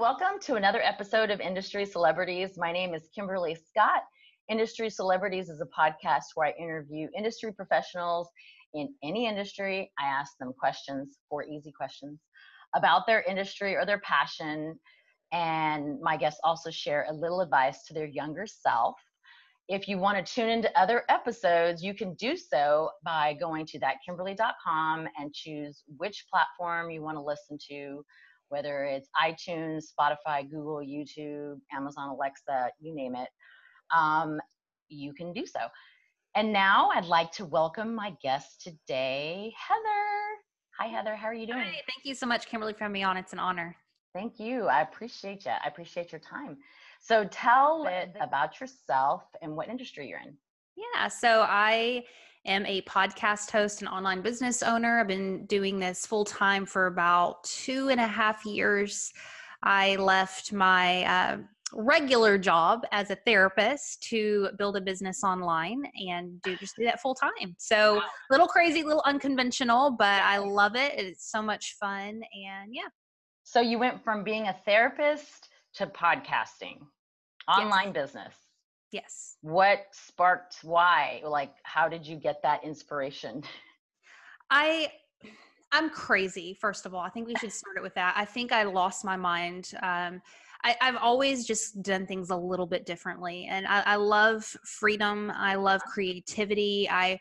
welcome to another episode of Industry Celebrities. My name is Kimberly Scott. Industry Celebrities is a podcast where I interview industry professionals in any industry. I ask them questions, four easy questions, about their industry or their passion. And my guests also share a little advice to their younger self. If you want to tune into other episodes, you can do so by going to thatkimberly.com and choose which platform you want to listen to whether it's iTunes, Spotify, Google, YouTube, Amazon Alexa, you name it, um, you can do so. And now I'd like to welcome my guest today, Heather. Hi, Heather. How are you doing? Hi, thank you so much, Kimberly, for having me on. It's an honor. Thank you. I appreciate you. I appreciate your time. So tell it about yourself and what industry you're in. Yeah, so I am a podcast host and online business owner. I've been doing this full time for about two and a half years. I left my uh, regular job as a therapist to build a business online and do just do that full time. So a little crazy, a little unconventional, but I love it. It's so much fun and yeah. So you went from being a therapist to podcasting, online yes. business. Yes. What sparked why? Like, how did you get that inspiration? I I'm crazy, first of all. I think we should start it with that. I think I lost my mind. Um, I, have always just done things a little bit differently. And I, I love freedom. I love creativity. I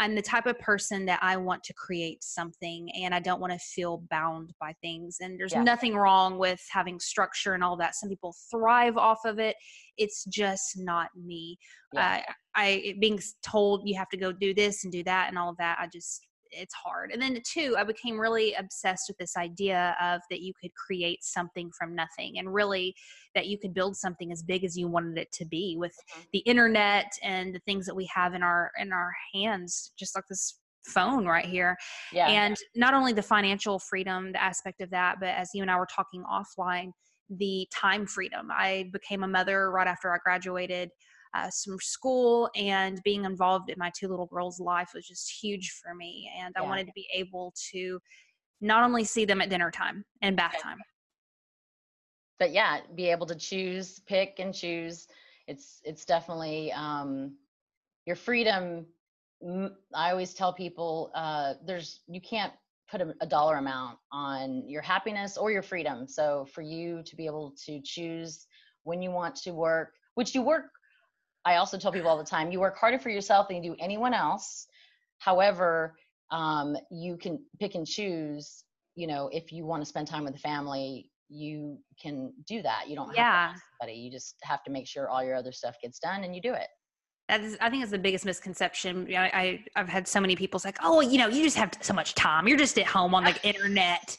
I'm the type of person that I want to create something and I don't want to feel bound by things. And there's yeah. nothing wrong with having structure and all that. Some people thrive off of it. It's just not me. Yeah. Uh, I being told you have to go do this and do that and all of that. I just it's hard. And then two, I became really obsessed with this idea of that you could create something from nothing and really that you could build something as big as you wanted it to be with mm-hmm. the internet and the things that we have in our in our hands, just like this phone right here. Yeah. And not only the financial freedom, the aspect of that, but as you and I were talking offline, the time freedom. I became a mother right after I graduated uh, some school and being involved in my two little girls' life was just huge for me. And yeah. I wanted to be able to not only see them at dinner time and bath time. But yeah, be able to choose, pick and choose. It's it's definitely um, your freedom. I always tell people uh, there's you can't put a, a, dollar amount on your happiness or your freedom. So for you to be able to choose when you want to work, which you work I also tell people all the time, you work harder for yourself than you do anyone else. However, um, you can pick and choose, you know, if you want to spend time with the family, you can do that. You don't have yeah. to somebody. You just have to make sure all your other stuff gets done and you do it. That is, I think it's the biggest misconception. I, I, have had so many people say, oh, you know, you just have so much time. You're just at home on the internet.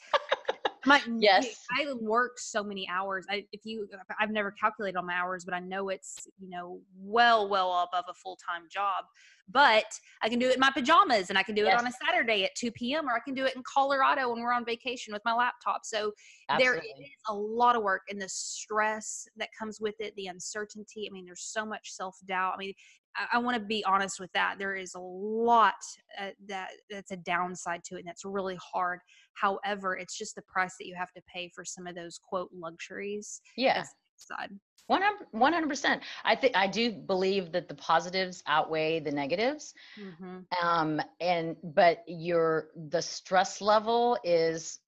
My yes i work so many hours I, if you i've never calculated all my hours but i know it's you know well well above a full-time job but i can do it in my pajamas and i can do yes. it on a saturday at 2 p.m or i can do it in colorado when we're on vacation with my laptop so Absolutely. there is a lot of work and the stress that comes with it the uncertainty i mean there's so much self-doubt i mean I, I want to be honest with that. There is a lot uh, that that's a downside to it, and that's really hard. However, it's just the price that you have to pay for some of those quote luxuries. Yeah. Side. 100 percent. I think I do believe that the positives outweigh the negatives. Mm-hmm. Um, and but your the stress level is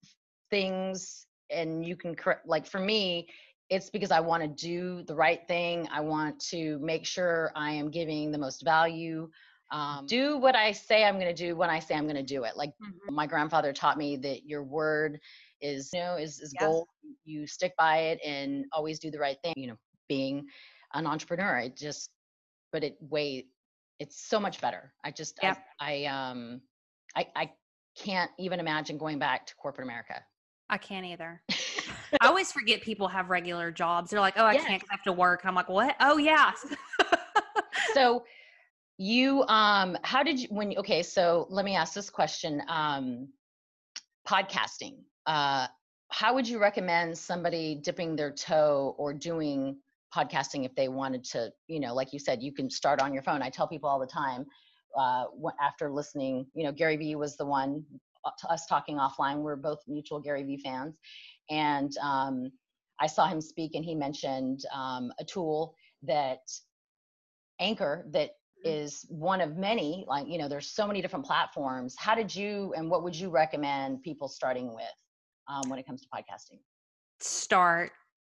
things, and you can correct. Like for me, it's because I want to do the right thing. I want to make sure I am giving the most value. Um, do what I say I'm going to do when I say I'm going to do it. Like mm-hmm. my grandfather taught me that your word is, you know, is, is yes. gold. You stick by it and always do the right thing. You know, being an entrepreneur, it just, but it way, it's so much better. I just, I, I, um, I, I can't even imagine going back to corporate America. I can't either. I always forget people have regular jobs. They're like, oh, I yes. can't have to work. And I'm like, what? Oh, yeah. so you, um, how did you, when, okay, so let me ask this question. Um, podcasting, uh, how would you recommend somebody dipping their toe or doing podcasting if they wanted to, you know, like you said, you can start on your phone. I tell people all the time, uh, after listening, you know, Gary Vee was the one uh, us talking offline. We're both mutual Gary Vee fans and um, I saw him speak and he mentioned um, a tool that Anchor that mm-hmm. one of many like you know there's so many different platforms. How did you and what would you recommend people starting with um, when it comes to podcasting? Start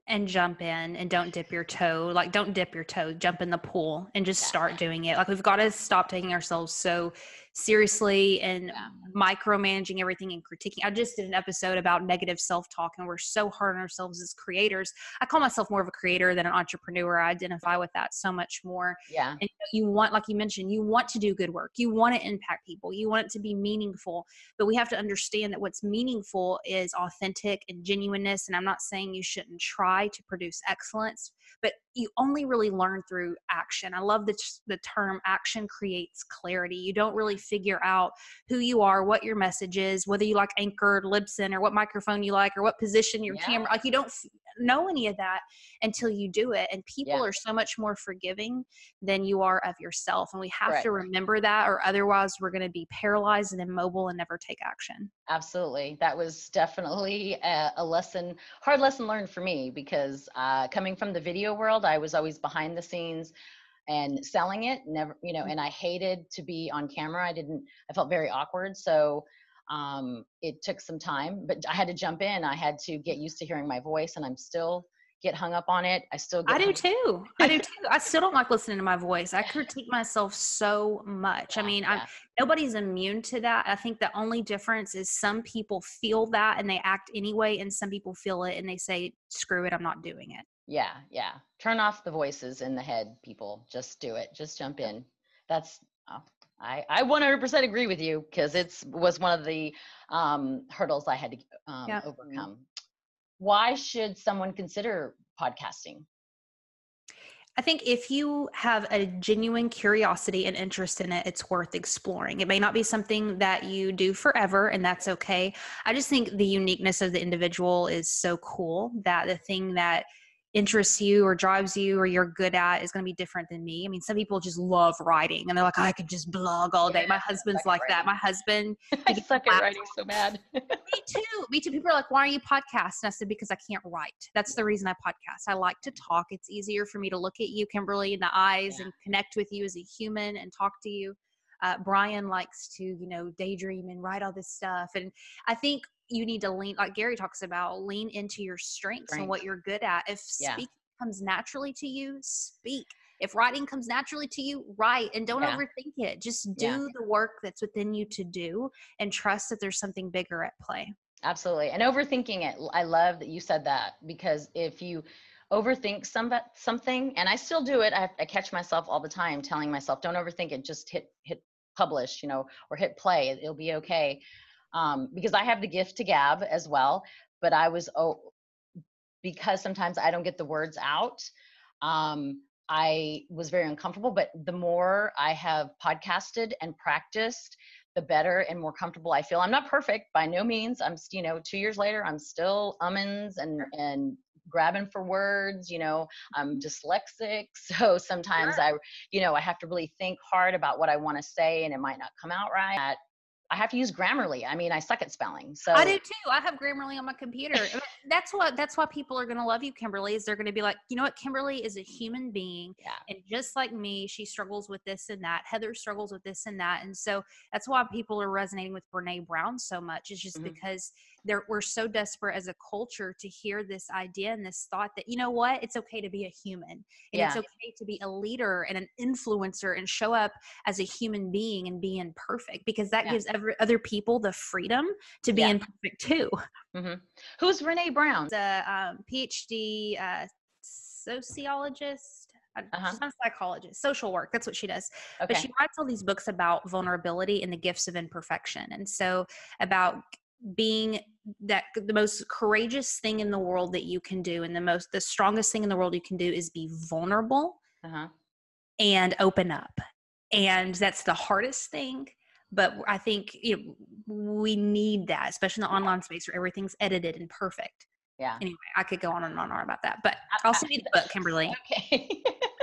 and jump in and don't dip your toe like don't dip your toe jump in the pool and just start doing it. Like we've got to stop taking ourselves so seriously and yeah. micromanaging everything and critiquing. I just did an episode about negative self talk, and we're so hard on ourselves as creators. I call myself more of a creator than an entrepreneur. I identify with that so much more. Yeah. And you want, like you mentioned, you want to do good work, you want to impact people, you want it to be meaningful, but we have to understand that what's meaningful is authentic and genuineness. And I'm not saying you shouldn't try to produce excellence, but you only really learn through action. I love the, the term action creates clarity. You don't really figure out who you are, what your message is, whether you like anchored, Libsyn, or what microphone you like, or what position your yeah. camera. Like you don't know any of that until you do it. And people yeah. are so much more forgiving than you are of yourself. And we have right. to remember that, or otherwise we're going to be paralyzed and immobile and never take action. Absolutely. That was definitely a, a lesson, hard lesson learned for me because uh, coming from the video world, I was always behind the scenes and selling it never you know mm. and i hated to be on camera i didn't i felt very awkward so um, it took some time, but I had to jump in. I had to get used to hearing my voice, and I'm still get hung up on it. I still I do too. I do too. I still don't like listening to my voice. I critique myself so much. Yeah, I mean, yeah. I'm nobody's immune to that. I think the only difference is some people feel that and they act anyway, and some people feel it and they say, "Screw it, I'm not doing it." Yeah, yeah. Turn off the voices in the head, people. Just do it. Just jump in. That's oh, I, I 100% agree with you because it's was one of the um, hurdles I had to um, yeah. overcome. Why should someone consider podcasting? I think if you have a genuine curiosity and interest in it, it's worth exploring. It may not be something that you do forever, and that's okay. I just think the uniqueness of the individual is so cool that the thing that interests you or drives you or you're good at is going to be different than me. I mean, some people just love writing and they're like, I could just blog all day. Yeah, My husband's like that. My husband, I suck at writing so bad. me too. Me too. People are like, why are you podcasting? I said, because I can't write. That's the reason I podcast. I like to talk. It's easier for me to look at you, Kimberly, in the eyes yeah. and connect with you as a human and talk to you. Uh, Brian likes to, you know, daydream and write all this stuff. And I think you need to lean like Gary talks about lean into your strengths Strength. and what you're good at. If yeah. speaking comes naturally to you, speak. If writing comes naturally to you, write and don't yeah. overthink it. Just do yeah. the work that's within you to do and trust that there's something bigger at play. Absolutely. And overthinking it. I love that you said that because if you overthink some something and I still do it, I, I catch myself all the time telling myself don't overthink it, just hit hit publish, you know, or hit play. It'll be okay um, because I have the gift to gab as well. But I was oh, because sometimes I don't get the words out. Um, I was very uncomfortable. But the more I have podcasted and practiced, the better and more comfortable I feel. I'm not perfect by no means. I'm you know two years later, I'm still ummins and and grabbing for words you know i'm dyslexic so sometimes sure. i you know i have to really think hard about what i want to say and it might not come out right I have to use Grammarly. I mean, I suck at spelling. So I do too. I have Grammarly on my computer. that's what that's why people are going to love you, Kimberly. Is they're going to be like, you know what, Kimberly is a human being, yeah. and just like me, she struggles with this and that. Heather struggles with this and that, and so that's why people are resonating with Brene Brown so much. Is just mm-hmm. because they're, we're so desperate as a culture to hear this idea and this thought that you know what it's okay to be a human and yeah. it's okay to be a leader and an influencer and show up as a human being and be imperfect because that yeah. gives every, other people the freedom to be yeah. imperfect too mm-hmm. who's Renee brown the um, phd uh, sociologist uh-huh. she's not a psychologist social work that's what she does okay. but she writes all these books about vulnerability and the gifts of imperfection and so about being that the most courageous thing in the world that you can do and the most the strongest thing in the world you can do is be vulnerable uh-huh. and open up and that's the hardest thing but i think you know, we need that especially in the online space where everything's edited and perfect. Yeah. Anyway i could go on and on and on about that but i'll send you the book kimberly. Okay.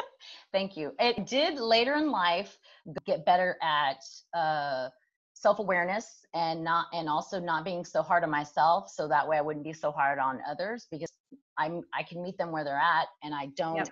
Thank you. It did later in life get better at uh self-awareness and not and also not being so hard on myself so that way i wouldn't be so hard on others because I'm I can meet them where they're at, and I don't yep.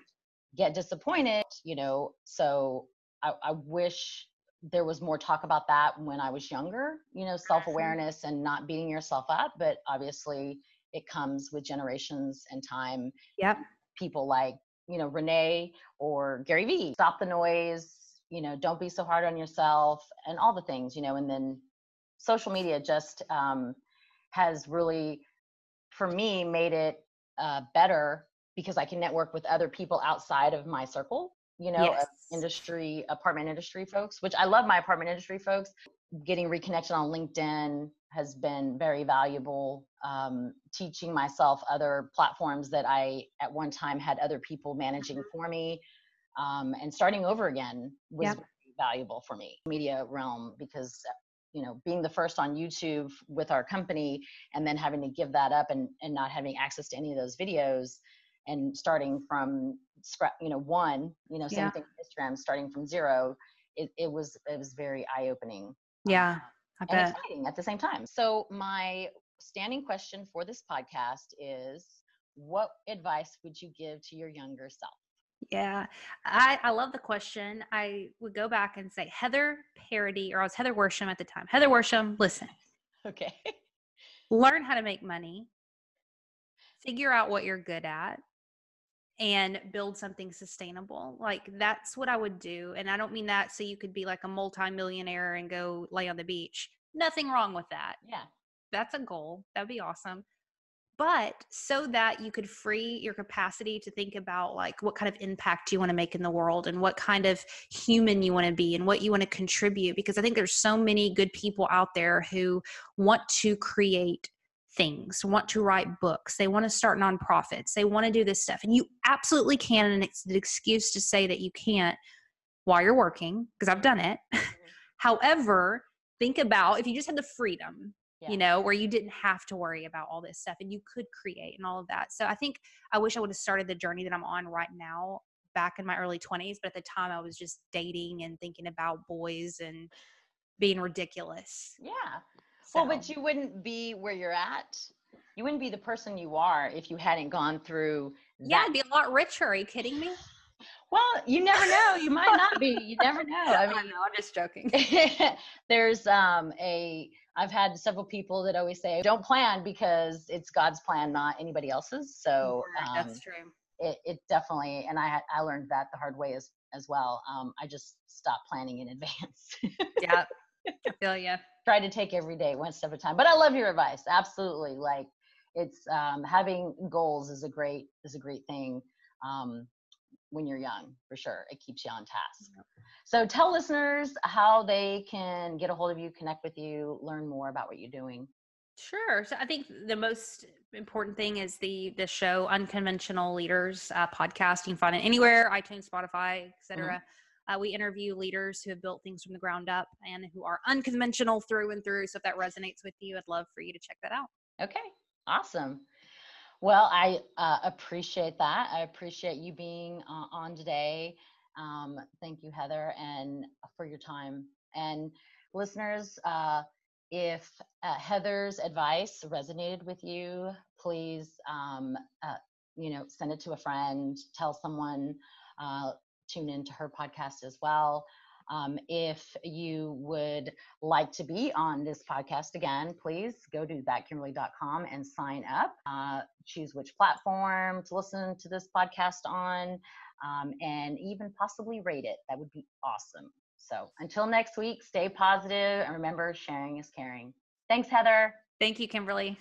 get disappointed. You know, so I, I wish there was more talk about that when I was younger. You know, self awareness and not beating yourself up. But obviously, it comes with generations and time. Yep. People like you know Renee or Gary Vee. Stop the noise. You know, don't be so hard on yourself, and all the things. You know, and then social media just um, has really, for me, made it uh, better because I can network with other people outside of my circle. You know, yes. industry, apartment industry folks, which I love my apartment industry folks. Getting reconnected on LinkedIn has been very valuable. Um, teaching myself other platforms that I at one time had other people managing mm-hmm. for me, um, and starting over again was yep. valuable for me. Media realm because you know being the first on youtube with our company and then having to give that up and, and not having access to any of those videos and starting from scrap you know one you know same yeah. thing with instagram starting from zero it, it was it was very eye-opening um, yeah I and bet. exciting at the same time so my standing question for this podcast is what advice would you give to your younger self yeah, I, I love the question. I would go back and say Heather Parady, or I was Heather Worsham at the time. Heather Worsham, listen. Okay. Learn how to make money, figure out what you're good at, and build something sustainable. Like that's what I would do. And I don't mean that so you could be like a multimillionaire and go lay on the beach. Nothing wrong with that. Yeah. That's a goal. That'd be awesome but so that you could free your capacity to think about like what kind of impact you want to make in the world and what kind of human you want to be and what you want to contribute because i think there's so many good people out there who want to create things want to write books they want to start nonprofits they want to do this stuff and you absolutely can and it's an excuse to say that you can't while you're working because i've done it mm-hmm. however think about if you just had the freedom yeah. you know, where you didn't have to worry about all this stuff and you could create and all of that. So I think I wish I would have started the journey that I'm on right now back in my early 20s, but at the time I was just dating and thinking about boys and being ridiculous. Yeah. So. Well, but you wouldn't be where you're at. You wouldn't be the person you are if you hadn't gone through. That. Yeah, I'd be a lot richer. Are you kidding me? Well, you never know. You might not be. You never know. I mean, no, I'm just joking. there's um a I've had several people that always say, "Don't plan because it's God's plan, not anybody else's." So um, that's true. It, it, definitely, and I I learned that the hard way as as well. Um, I just stopped planning in advance. yeah, I feel you. Try to take every day one step at a time. But I love your advice. Absolutely, like it's um, having goals is a great is a great thing. Um, when you're young, for sure. It keeps you on task. So tell listeners how they can get a hold of you, connect with you, learn more about what you're doing. Sure. So I think the most important thing is the the show Unconventional Leaders uh, podcast. You can find it anywhere, iTunes, Spotify, etc. Uh, we interview leaders who have built things from the ground up and who are unconventional through and through. So if that resonates with you, I'd love for you to check that out. Okay. Awesome. Well, I uh, appreciate that. I appreciate you being uh, on today. Um, thank you, Heather, and for your time. And listeners, uh, if uh, Heather's advice resonated with you, please, um, uh, you know, send it to a friend, tell someone, uh, tune into her podcast as well. Um, if you would like to be on this podcast again, please go to thatkimberly.com and sign up. Uh, choose which platform to listen to this podcast on, um, and even possibly rate it. That would be awesome. So until next week, stay positive and remember sharing is caring. Thanks, Heather. Thank you, Kimberly.